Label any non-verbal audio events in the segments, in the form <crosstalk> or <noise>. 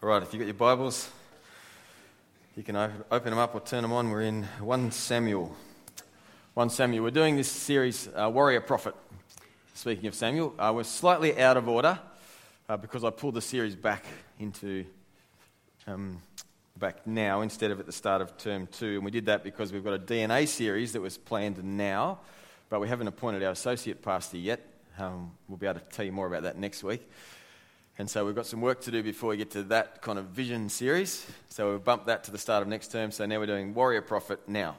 All right, if you've got your Bibles, you can open them up or turn them on. We're in 1 Samuel. 1 Samuel. We're doing this series, uh, Warrior Prophet. Speaking of Samuel, uh, we're slightly out of order uh, because I pulled the series back into um, back now instead of at the start of term two. And we did that because we've got a DNA series that was planned now, but we haven't appointed our associate pastor yet. Um, we'll be able to tell you more about that next week. And so we've got some work to do before we get to that kind of vision series. So we've bumped that to the start of next term. So now we're doing Warrior Prophet now.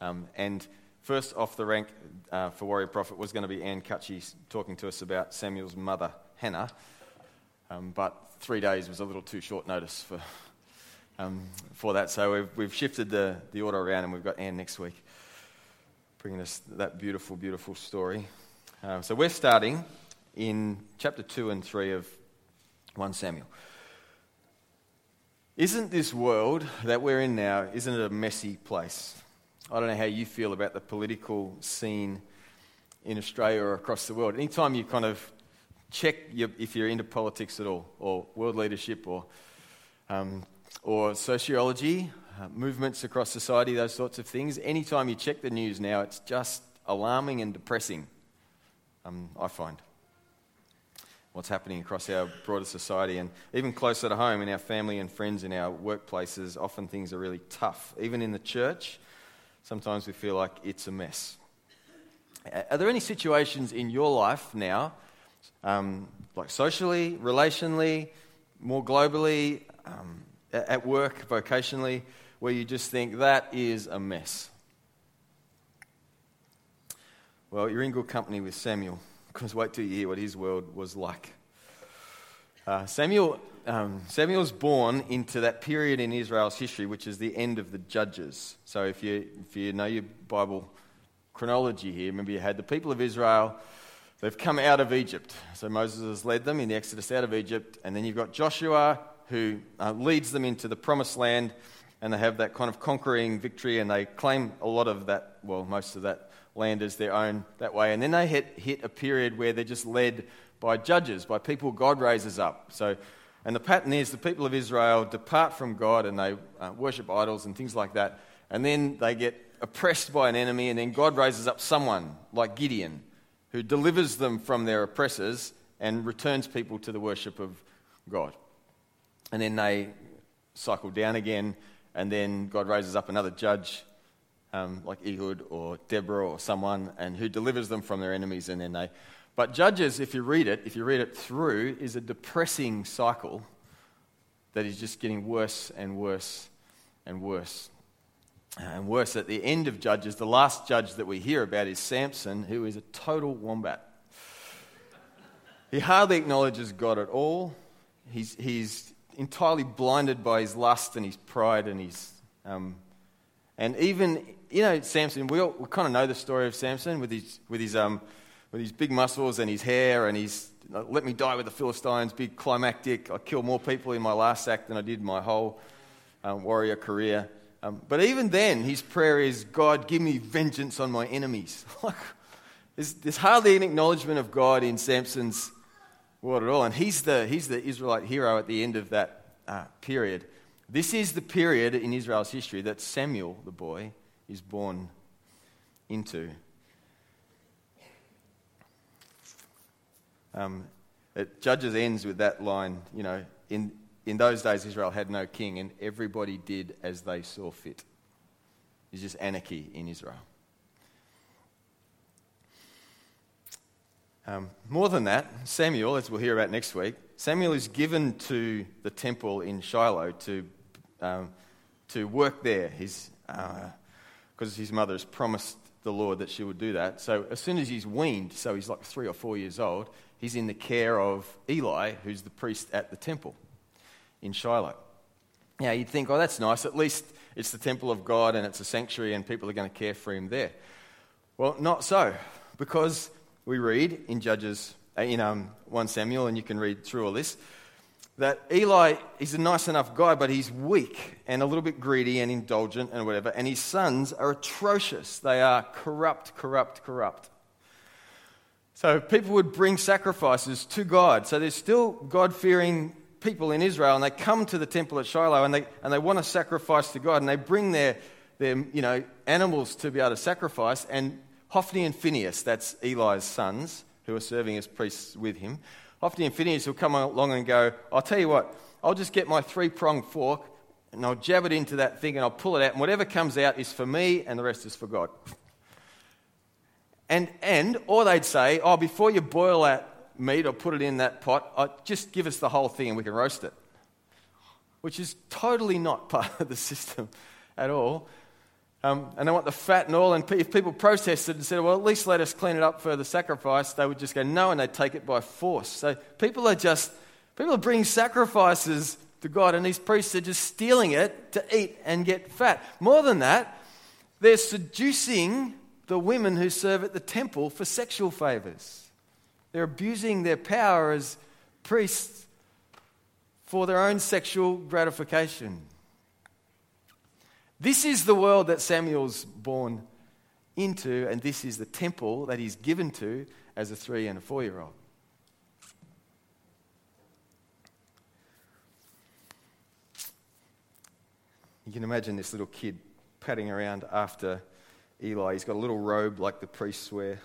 Um, and first off the rank uh, for Warrior Prophet was going to be Anne Cutchy talking to us about Samuel's mother, Hannah. Um, but three days was a little too short notice for, um, for that. So we've, we've shifted the, the order around and we've got Anne next week bringing us that beautiful, beautiful story. Uh, so we're starting in chapter 2 and 3 of 1 Samuel. Isn't this world that we're in now, isn't it a messy place? I don't know how you feel about the political scene in Australia or across the world. Anytime you kind of check your, if you're into politics at all, or world leadership, or, um, or sociology, uh, movements across society, those sorts of things, anytime you check the news now, it's just alarming and depressing, um, I find what's happening across our broader society. And even closer to home, in our family and friends, in our workplaces, often things are really tough. Even in the church, sometimes we feel like it's a mess. Are there any situations in your life now, um, like socially, relationally, more globally, um, at work, vocationally, where you just think that is a mess? Well, you're in good company with Samuel because wait till you hear what his world was like. Uh, Samuel, um, Samuel's born into that period in Israel's history, which is the end of the Judges. So if you, if you know your Bible chronology here, remember you had the people of Israel, they've come out of Egypt. So Moses has led them in the Exodus out of Egypt, and then you've got Joshua who uh, leads them into the promised land, and they have that kind of conquering victory, and they claim a lot of that, well, most of that land as their own that way. And then they hit, hit a period where they're just led by judges, by people God raises up. So, and the pattern is the people of Israel depart from God and they uh, worship idols and things like that. And then they get oppressed by an enemy, and then God raises up someone like Gideon who delivers them from their oppressors and returns people to the worship of God. And then they cycle down again, and then God raises up another judge um, like Ehud or Deborah or someone, and who delivers them from their enemies, and then they. But Judges, if you read it, if you read it through, is a depressing cycle that is just getting worse and worse and worse. And worse, at the end of Judges, the last judge that we hear about is Samson, who is a total wombat. He hardly acknowledges God at all. He's, he's entirely blinded by his lust and his pride and his. Um, and even you know, Samson, we, all, we kind of know the story of Samson with his, with, his, um, with his big muscles and his hair and his, let me die with the Philistines, big climactic. I killed more people in my last act than I did my whole um, warrior career. Um, but even then, his prayer is, God, give me vengeance on my enemies. <laughs> there's, there's hardly an acknowledgement of God in Samson's world at all. And he's the, he's the Israelite hero at the end of that uh, period. This is the period in Israel's history that Samuel, the boy, is born into. Um, it, Judges ends with that line, you know, in, in those days Israel had no king and everybody did as they saw fit. It's just anarchy in Israel. Um, more than that, Samuel, as we'll hear about next week, Samuel is given to the temple in Shiloh to, um, to work there. He's, uh, because his mother has promised the Lord that she would do that. So as soon as he's weaned, so he's like three or four years old, he's in the care of Eli, who's the priest at the temple in Shiloh. Now you'd think, oh, that's nice. At least it's the temple of God and it's a sanctuary and people are going to care for him there. Well, not so, because we read in Judges, uh, in um, 1 Samuel, and you can read through all this, that Eli is a nice enough guy, but he's weak and a little bit greedy and indulgent and whatever. And his sons are atrocious. They are corrupt, corrupt, corrupt. So people would bring sacrifices to God. So there's still God fearing people in Israel and they come to the temple at Shiloh and they, and they want to sacrifice to God and they bring their, their you know, animals to be able to sacrifice. And Hophni and Phinehas, that's Eli's sons, who are serving as priests with him, Hophni and Phinehas will come along and go, I'll tell you what, I'll just get my three pronged fork and I'll jab it into that thing and I'll pull it out, and whatever comes out is for me and the rest is for God. And, and or they'd say, oh, before you boil that meat or put it in that pot, uh, just give us the whole thing and we can roast it. Which is totally not <laughs> part of the system at all. Um, and they want the fat and all. And if people protested and said, well, at least let us clean it up for the sacrifice, they would just go, no, and they'd take it by force. So people are just, people are bringing sacrifices to God, and these priests are just stealing it to eat and get fat. More than that, they're seducing the women who serve at the temple for sexual favors. They're abusing their power as priests for their own sexual gratification. This is the world that Samuel's born into, and this is the temple that he's given to as a three and a four year old. You can imagine this little kid padding around after Eli. He's got a little robe like the priests wear.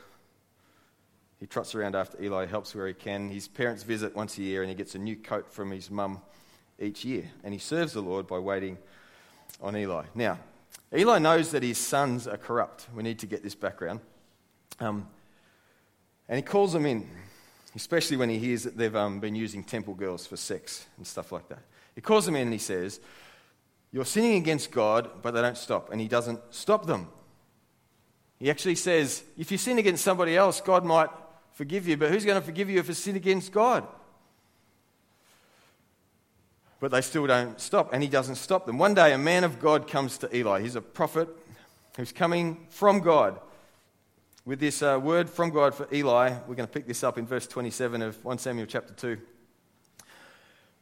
He trots around after Eli, helps where he can. His parents visit once a year, and he gets a new coat from his mum each year. And he serves the Lord by waiting on Eli. Now, Eli knows that his sons are corrupt. We need to get this background. Um, and he calls them in, especially when he hears that they've um, been using temple girls for sex and stuff like that. He calls them in and he says, You're sinning against God, but they don't stop. And he doesn't stop them. He actually says, If you sin against somebody else, God might forgive you, but who's going to forgive you if you sin against God? But they still don't stop, and he doesn't stop them. One day, a man of God comes to Eli. He's a prophet who's coming from God with this uh, word from God for Eli. We're going to pick this up in verse 27 of 1 Samuel chapter 2.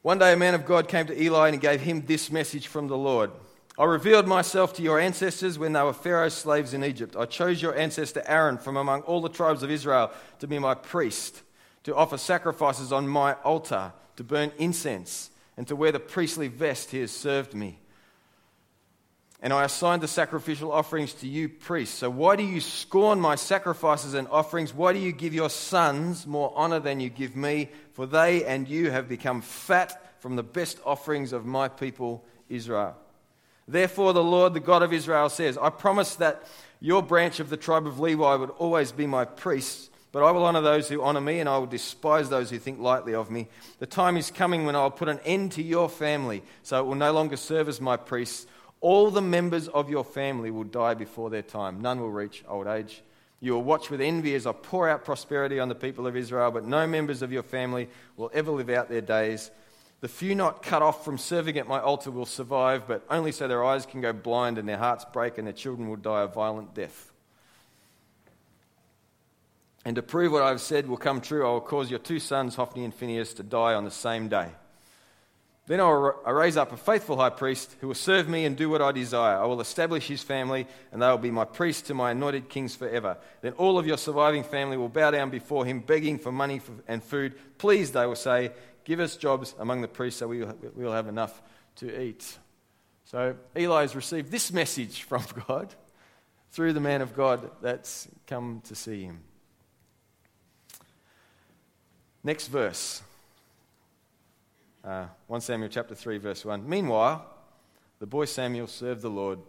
One day, a man of God came to Eli and gave him this message from the Lord. I revealed myself to your ancestors when they were Pharaoh's slaves in Egypt. I chose your ancestor Aaron from among all the tribes of Israel to be my priest, to offer sacrifices on my altar, to burn incense and to wear the priestly vest he has served me. And I assigned the sacrificial offerings to you, priests. So why do you scorn my sacrifices and offerings? Why do you give your sons more honor than you give me? For they and you have become fat from the best offerings of my people, Israel. Therefore, the Lord, the God of Israel, says, I promise that your branch of the tribe of Levi would always be my priests but I will honor those who honor me, and I will despise those who think lightly of me. The time is coming when I will put an end to your family, so it will no longer serve as my priests. All the members of your family will die before their time. None will reach old age. You will watch with envy as I pour out prosperity on the people of Israel, but no members of your family will ever live out their days. The few not cut off from serving at my altar will survive, but only so their eyes can go blind and their hearts break and their children will die a violent death. And to prove what I've said will come true, I will cause your two sons, Hophni and Phinehas, to die on the same day. Then I will raise up a faithful high priest who will serve me and do what I desire. I will establish his family, and they will be my priests to my anointed kings forever. Then all of your surviving family will bow down before him, begging for money and food. Please, they will say, give us jobs among the priests so we will have enough to eat. So Eli has received this message <laughs> from God through the man of God that's come to see him. Next verse. Uh, 1 Samuel chapter 3, verse 1. Meanwhile, the boy Samuel served the Lord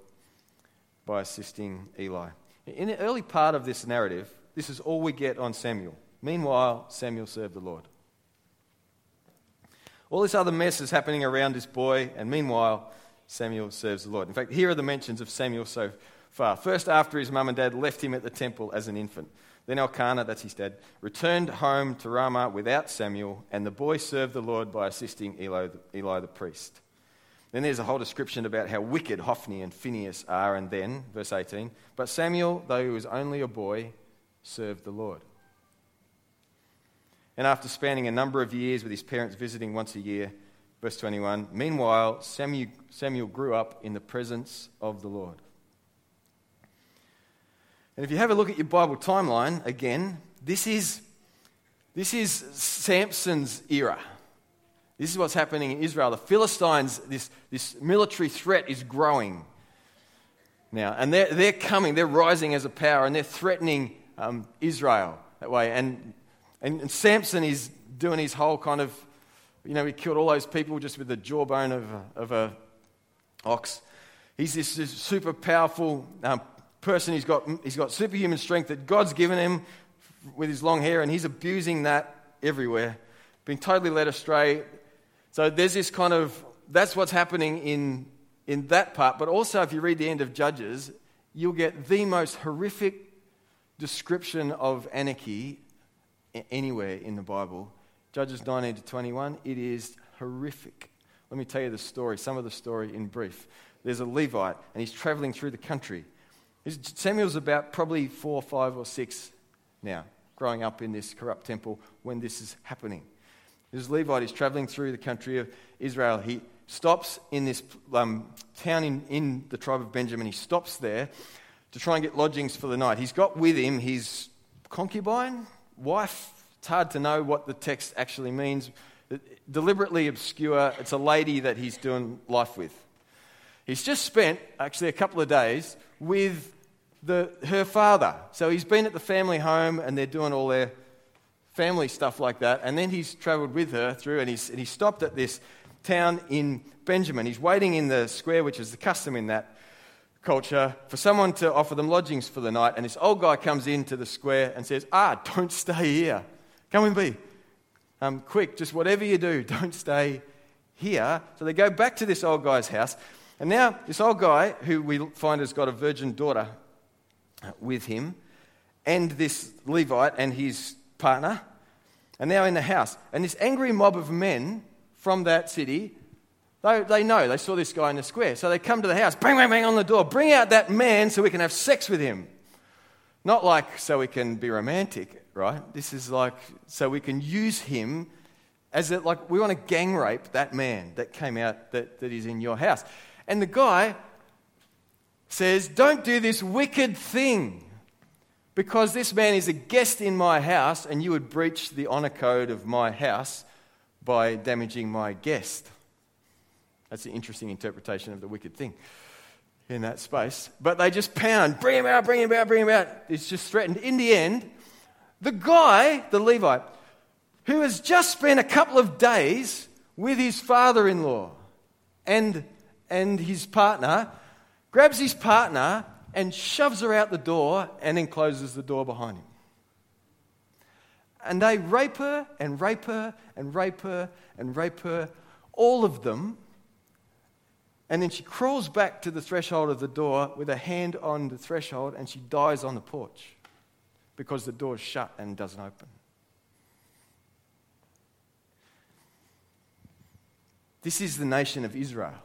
by assisting Eli. In the early part of this narrative, this is all we get on Samuel. Meanwhile, Samuel served the Lord. All this other mess is happening around this boy, and meanwhile, Samuel serves the Lord. In fact, here are the mentions of Samuel so far. First, after his mum and dad left him at the temple as an infant. Then Elkanah, that's his dad, returned home to Ramah without Samuel, and the boy served the Lord by assisting Eli, Eli the priest. Then there's a whole description about how wicked Hophni and Phinehas are, and then, verse 18, but Samuel, though he was only a boy, served the Lord. And after spending a number of years with his parents visiting once a year, verse 21, meanwhile, Samuel, Samuel grew up in the presence of the Lord. And if you have a look at your Bible timeline again, this is, this is Samson's era. This is what's happening in Israel. The Philistines, this, this military threat is growing now. And they're, they're coming, they're rising as a power, and they're threatening um, Israel that way. And, and, and Samson is doing his whole kind of, you know, he killed all those people just with the jawbone of of a ox. He's this, this super powerful um, person. He's got, he's got superhuman strength that God's given him with his long hair, and he's abusing that everywhere, being totally led astray. So there's this kind of, that's what's happening in, in that part. But also, if you read the end of Judges, you'll get the most horrific description of anarchy anywhere in the Bible. Judges 19 to 21, it is horrific. Let me tell you the story, some of the story in brief. There's a Levite, and he's traveling through the country. Samuel's about probably four, five, or six now, growing up in this corrupt temple when this is happening. This Levite is traveling through the country of Israel. He stops in this um, town in, in the tribe of Benjamin. He stops there to try and get lodgings for the night. He's got with him his concubine, wife. It's hard to know what the text actually means. Deliberately obscure. It's a lady that he's doing life with. He's just spent actually a couple of days with the, her father. So he's been at the family home and they're doing all their family stuff like that. And then he's traveled with her through and he's, and he stopped at this town in Benjamin. He's waiting in the square, which is the custom in that culture, for someone to offer them lodgings for the night. And this old guy comes into the square and says, Ah, don't stay here. Come and be. Um, quick, just whatever you do, <laughs> don't stay here. So they go back to this old guy's house. And now, this old guy, who we find has got a virgin daughter with him, and this Levite and his partner are now in the house. And this angry mob of men from that city, they, they know, they saw this guy in the square. So they come to the house, bang, bang, bang on the door, bring out that man so we can have sex with him. Not like so we can be romantic, right? This is like so we can use him as like we want to gang rape that man that came out that, that is in your house. And the guy says, Don't do this wicked thing because this man is a guest in my house and you would breach the honor code of my house by damaging my guest. That's an interesting interpretation of the wicked thing in that space. But they just pound, bring him out, bring him out, bring him out. It's just threatened. In the end, the guy, the Levite, who has just spent a couple of days with his father in law and, and his partner, grabs his partner and shoves her out the door and then closes the door behind him. And they rape her and rape her and rape her and rape her, all of them. And then she crawls back to the threshold of the door with her hand on the threshold and she dies on the porch because the door is shut and doesn't open. This is the nation of Israel.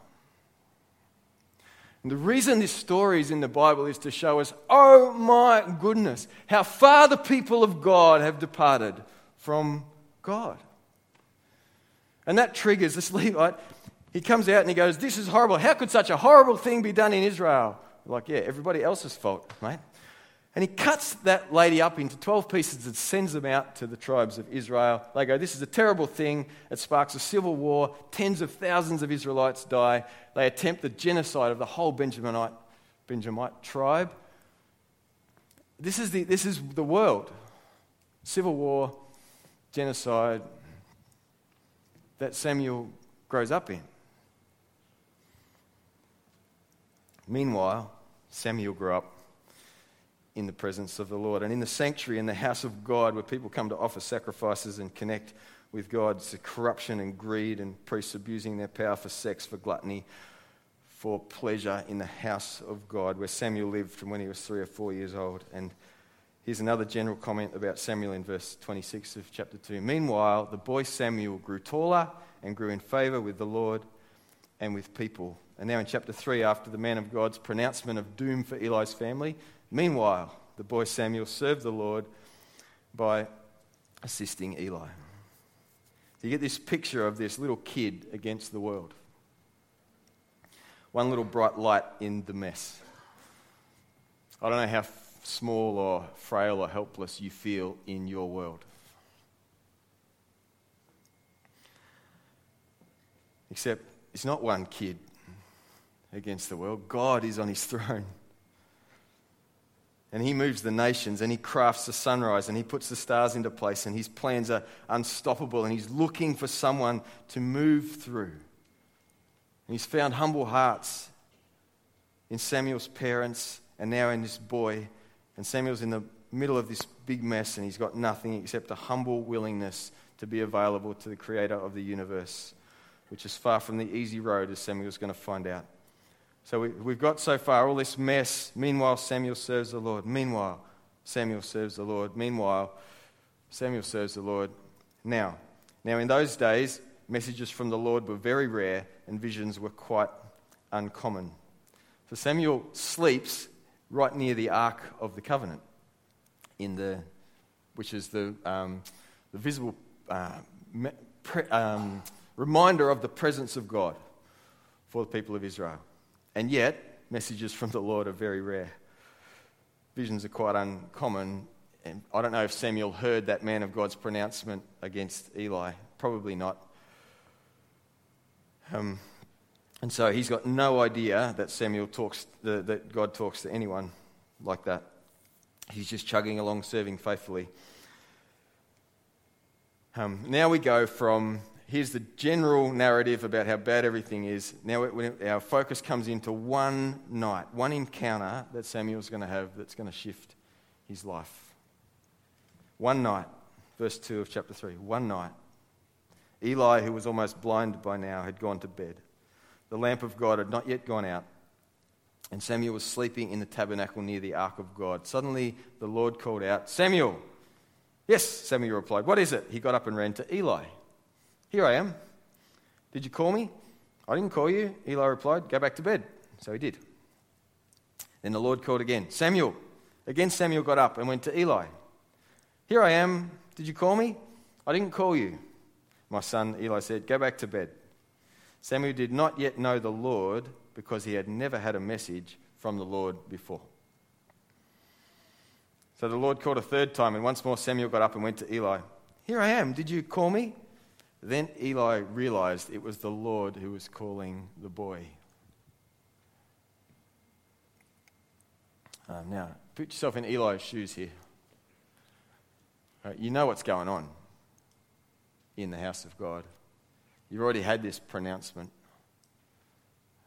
And the reason this story is in the Bible is to show us, oh my goodness, how far the people of God have departed from God. And that triggers this <laughs> Levite. He comes out and he goes, This is horrible. How could such a horrible thing be done in Israel? like, yeah, everybody else's fault, mate. And he cuts that lady up into 12 pieces and sends them out to the tribes of Israel. They go, This is a terrible thing. It sparks a civil war. Tens of thousands of Israelites die. They attempt the genocide of the whole Benjaminite, Benjamite tribe. This is, the, this is the world. Civil war, genocide that Samuel grows up in. Meanwhile, Samuel grew up in the presence of the Lord. And in the sanctuary, in the house of God, where people come to offer sacrifices and connect with God, it's corruption and greed and priests abusing their power for sex, for gluttony, for pleasure in the house of God, where Samuel lived from when he was three or four years old. And here's another general comment about Samuel in verse 26 of chapter 2. Meanwhile, the boy Samuel grew taller and grew in favor with the Lord and with people. And now in chapter 3, after the man of God's pronouncement of doom for Eli's family, Meanwhile, the boy Samuel served the Lord by assisting Eli. You get this picture of this little kid against the world. One little bright light in the mess. I don't know how small or frail or helpless you feel in your world. Except it's not one kid against the world, God is on his throne. And he moves the nations and he crafts the sunrise and he puts the stars into place and his plans are unstoppable and he's looking for someone to move through. And he's found humble hearts in Samuel's parents and now in this boy. And Samuel's in the middle of this big mess and he's got nothing except a humble willingness to be available to the creator of the universe, which is far from the easy road, as Samuel's going to find out. So we, we've got so far all this mess. Meanwhile, Samuel serves the Lord. Meanwhile, Samuel serves the Lord. Meanwhile, Samuel serves the Lord. Now, now in those days, messages from the Lord were very rare and visions were quite uncommon. So Samuel sleeps right near the Ark of the Covenant, in the, which is the, um, the visible uh, pre, um, reminder of the presence of God for the people of Israel. And yet, messages from the Lord are very rare. Visions are quite uncommon. And I don't know if Samuel heard that man of God's pronouncement against Eli. Probably not. Um, and so he's got no idea that Samuel talks, that God talks to anyone like that. He's just chugging along, serving faithfully. Um, now we go from here's the general narrative about how bad everything is. Now our focus comes into one night, one encounter that Samuel's going to have that's going to shift his life. One night, verse 2 of chapter 3. One night. Eli, who was almost blind by now, had gone to bed. The lamp of God had not yet gone out, and Samuel was sleeping in the tabernacle near the ark of God. Suddenly the Lord called out, Samuel! Yes, Samuel replied. What is it? He got up and ran to Eli. Here I am. Did you call me? I didn't call you. Eli replied, Go back to bed. So he did. Then the Lord called again, Samuel. Again, Samuel got up and went to Eli. Here I am. Did you call me? I didn't call you. My son, Eli said, Go back to bed. Samuel did not yet know the Lord because he had never had a message from the Lord before. So the Lord called a third time, and once more Samuel got up and went to Eli. Here I am. Did you call me? Then Eli realized it was the Lord who was calling the boy. Uh, now, put yourself in Eli's shoes here. Uh, you know what's going on in the house of God. You've already had this pronouncement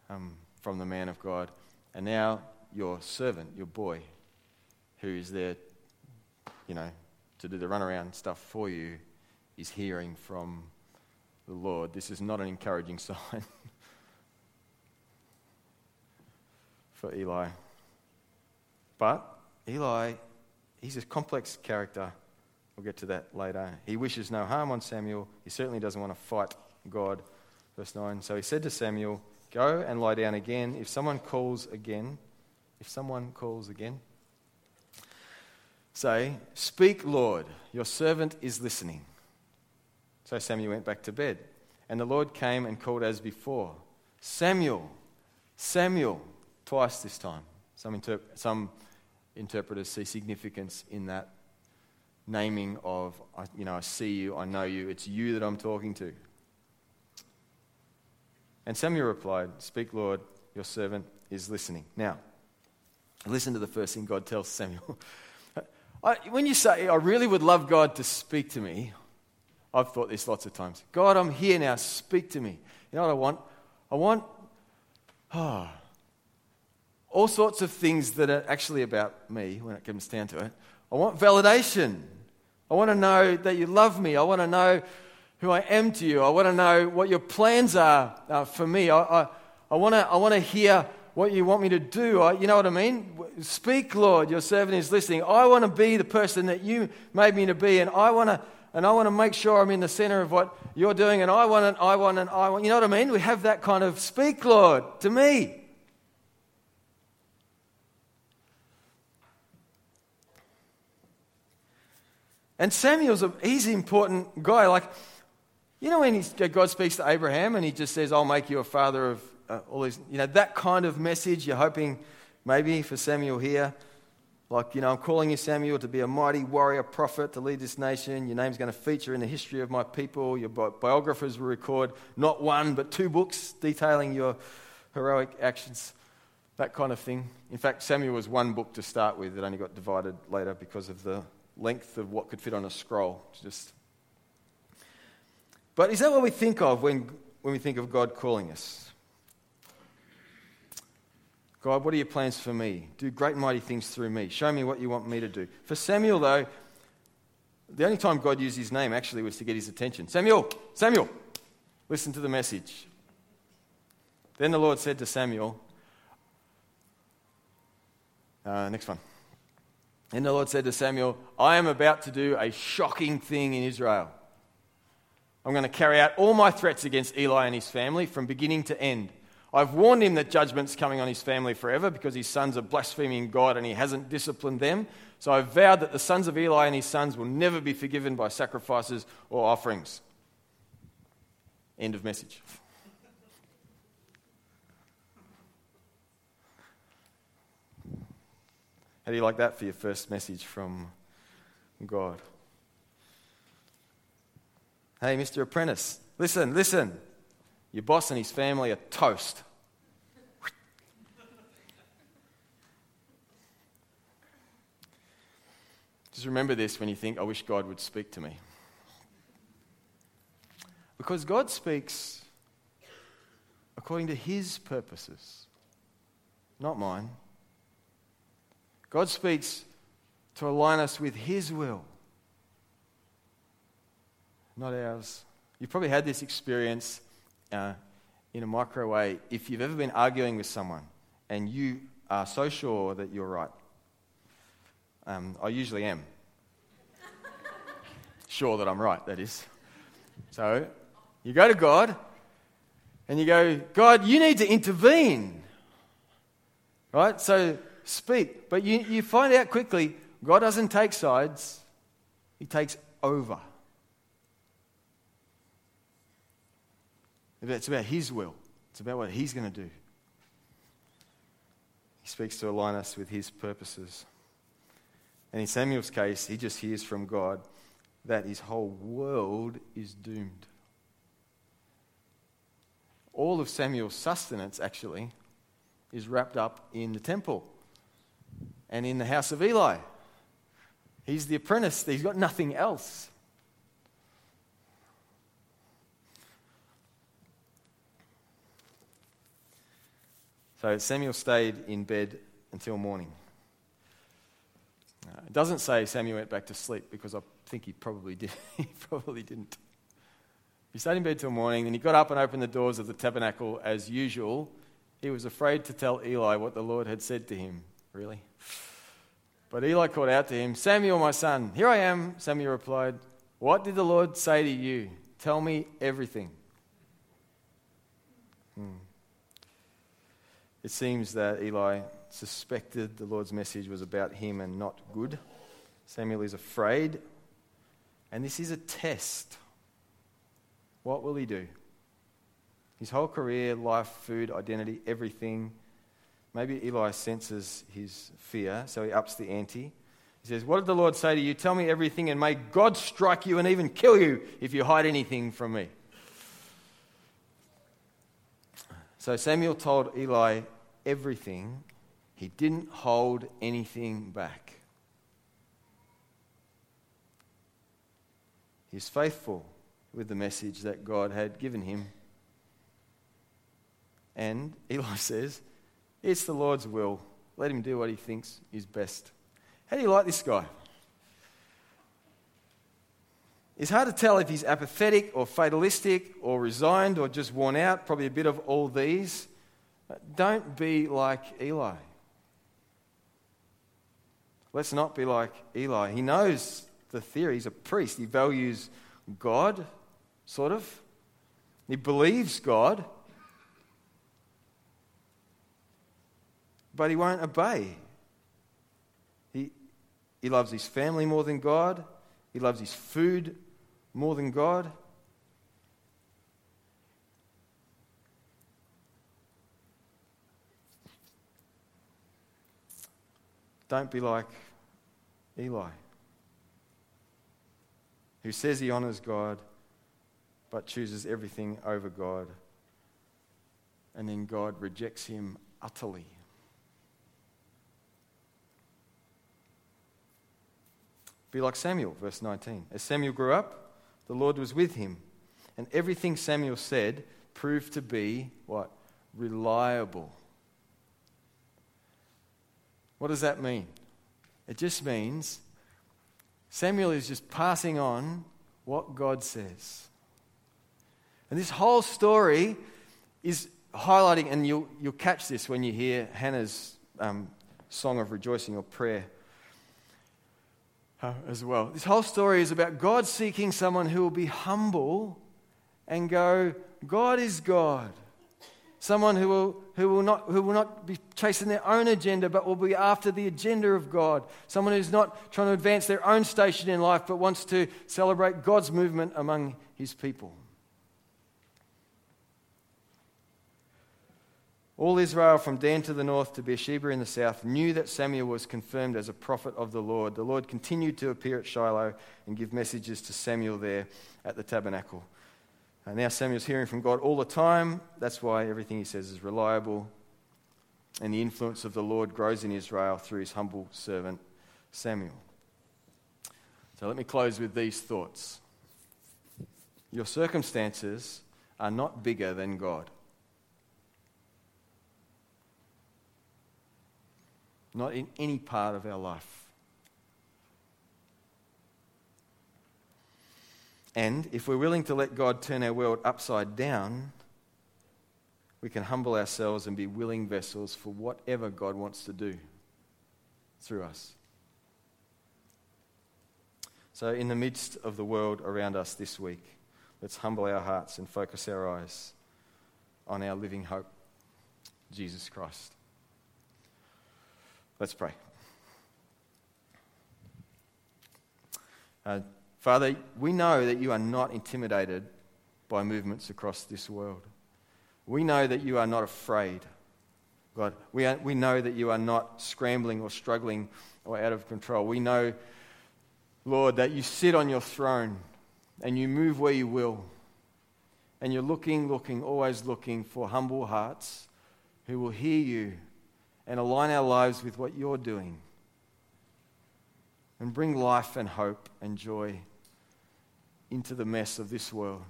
um, from the man of God, and now your servant, your boy, who is there, you know, to do the runaround stuff for you, is hearing from the Lord. This is not an encouraging <laughs> sign for Eli. But Eli, he's a complex character. We'll get to that later. He wishes no harm on Samuel. He certainly doesn't want to fight God. Verse 9. So he said to Samuel, Go and lie down again. If someone calls again, if someone calls again, Say, Speak, Lord, your servant is listening. So Samuel went back to bed. And the Lord came and called as before Samuel, Samuel, twice this time. Some, interp- some interpreters see significance in that naming of, you know, I see you, I know you, it's you that I'm talking to. And Samuel replied, Speak, Lord, your servant is listening. Now, listen to the first thing God tells Samuel. <laughs> I, when you say, I really would love God to speak to me, I've thought this lots of times. God, I'm here now, speak to me. You know what I want? I want oh, all sorts of things that are actually about me when it comes down to it. I want validation. I want to know that you love me. I want to know who I am to you. I want to know what your plans are uh, for me. I, I, I want to I want to hear what you want me to do. I, you know what I mean? Speak, Lord. Your servant is listening. I want to be the person that you made me to be, and I want to. And I want to make sure I'm in the center of what you're doing, and I want and I want and I want. You know what I mean? We have that kind of speak, Lord, to me. And Samuel's a, he's an important guy. Like, you know, when God speaks to Abraham and he just says, I'll make you a father of uh, all these, you know, that kind of message you're hoping maybe for Samuel here. Like, you know, I'm calling you, Samuel, to be a mighty warrior prophet to lead this nation. Your name's going to feature in the history of my people. Your bi- biographers will record not one, but two books detailing your heroic actions. That kind of thing. In fact, Samuel was one book to start with. It only got divided later because of the length of what could fit on a scroll. Just. But is that what we think of when, when we think of God calling us? God, what are your plans for me? Do great mighty things through me. Show me what you want me to do. For Samuel, though, the only time God used his name actually was to get his attention. Samuel, Samuel, listen to the message. Then the Lord said to Samuel, uh, next one. Then the Lord said to Samuel, I am about to do a shocking thing in Israel. I'm going to carry out all my threats against Eli and his family from beginning to end. I've warned him that judgment's coming on his family forever because his sons are blaspheming God and he hasn't disciplined them. So I've vowed that the sons of Eli and his sons will never be forgiven by sacrifices or offerings. End of message. How do you like that for your first message from God? Hey, Mr. Apprentice, listen, listen. Your boss and his family are toast. Just remember this when you think, I wish God would speak to me. Because God speaks according to his purposes, not mine. God speaks to align us with his will, not ours. You've probably had this experience uh, in a micro way, if you've ever been arguing with someone and you are so sure that you're right, um, I usually am. <laughs> sure that I'm right, that is. So you go to God and you go, God, you need to intervene. Right? So speak. But you, you find out quickly God doesn't take sides, He takes over. It's about His will, it's about what He's going to do. He speaks to align us with His purposes. And in Samuel's case, he just hears from God that his whole world is doomed. All of Samuel's sustenance, actually, is wrapped up in the temple and in the house of Eli. He's the apprentice, he's got nothing else. So Samuel stayed in bed until morning. Uh, it doesn't say Samuel went back to sleep because I think he probably did. <laughs> he probably didn't. He stayed in bed till morning, then he got up and opened the doors of the tabernacle as usual. He was afraid to tell Eli what the Lord had said to him. Really? But Eli called out to him, Samuel, my son. Here I am, Samuel replied. What did the Lord say to you? Tell me everything. Hmm. It seems that Eli suspected the Lord's message was about him and not good. Samuel is afraid, and this is a test. What will he do? His whole career, life, food, identity, everything. Maybe Eli senses his fear, so he ups the ante. He says, What did the Lord say to you? Tell me everything, and may God strike you and even kill you if you hide anything from me. So Samuel told Eli everything, he didn't hold anything back. He's faithful with the message that God had given him. And Eli <laughs> says, It's the Lord's will. Let him do what he thinks is best. How do you like this guy? It's hard to tell if he's apathetic or fatalistic or resigned or just worn out, probably a bit of all these. Don't be like Eli. Let's not be like Eli. He knows the theory. He's a priest. He values God, sort of. He believes God, but he won't obey. He, he loves his family more than God, he loves his food more than God? Don't be like Eli, who says he honors God but chooses everything over God. And then God rejects him utterly. Be like Samuel, verse 19. As Samuel grew up, the Lord was with him, and everything Samuel said proved to be what? Reliable. What does that mean? It just means Samuel is just passing on what God says. And this whole story is highlighting, and you'll, you'll catch this when you hear Hannah's um, song of rejoicing or prayer Uh, as well. This whole story is about God seeking someone who will be humble and go, God is God. Someone who will, who, will not, who will not be chasing their own agenda, but will be after the agenda of God. Someone who's not trying to advance their own station in life, but wants to celebrate God's movement among his people. All Israel from Dan to the north to Beersheba in the south knew that Samuel was confirmed as a prophet of the Lord. The Lord continued to appear at Shiloh and give messages to Samuel there at the tabernacle. And now Samuel's hearing from God all the time. That's why everything he says is reliable. And the influence of the Lord grows in Israel through his humble servant Samuel. So let me close with these thoughts. Your circumstances are not bigger than God. Not in any part of our life. And if we're willing to let God turn our world upside down, we can humble ourselves and be willing vessels for whatever God wants to do through us. So, in the midst of the world around us this week, let's humble our hearts and focus our eyes on our living hope, Jesus Christ. Let's pray. Uh, Father, we know that you are not intimidated by movements across this world. We know that you are not afraid. God, we, are, we know that you are not scrambling or struggling or out of control. We know, Lord, that you sit on your throne and you move where you will. And you're looking, looking, always looking for humble hearts who will hear you and align our lives with what you're doing. And bring life and hope and joy into the mess of this world.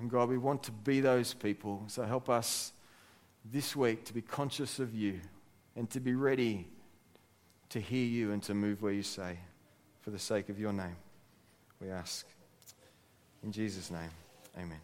And God, we want to be those people. So help us this week to be conscious of you and to be ready to hear you and to move where you say for the sake of your name. We ask. In Jesus' name, amen.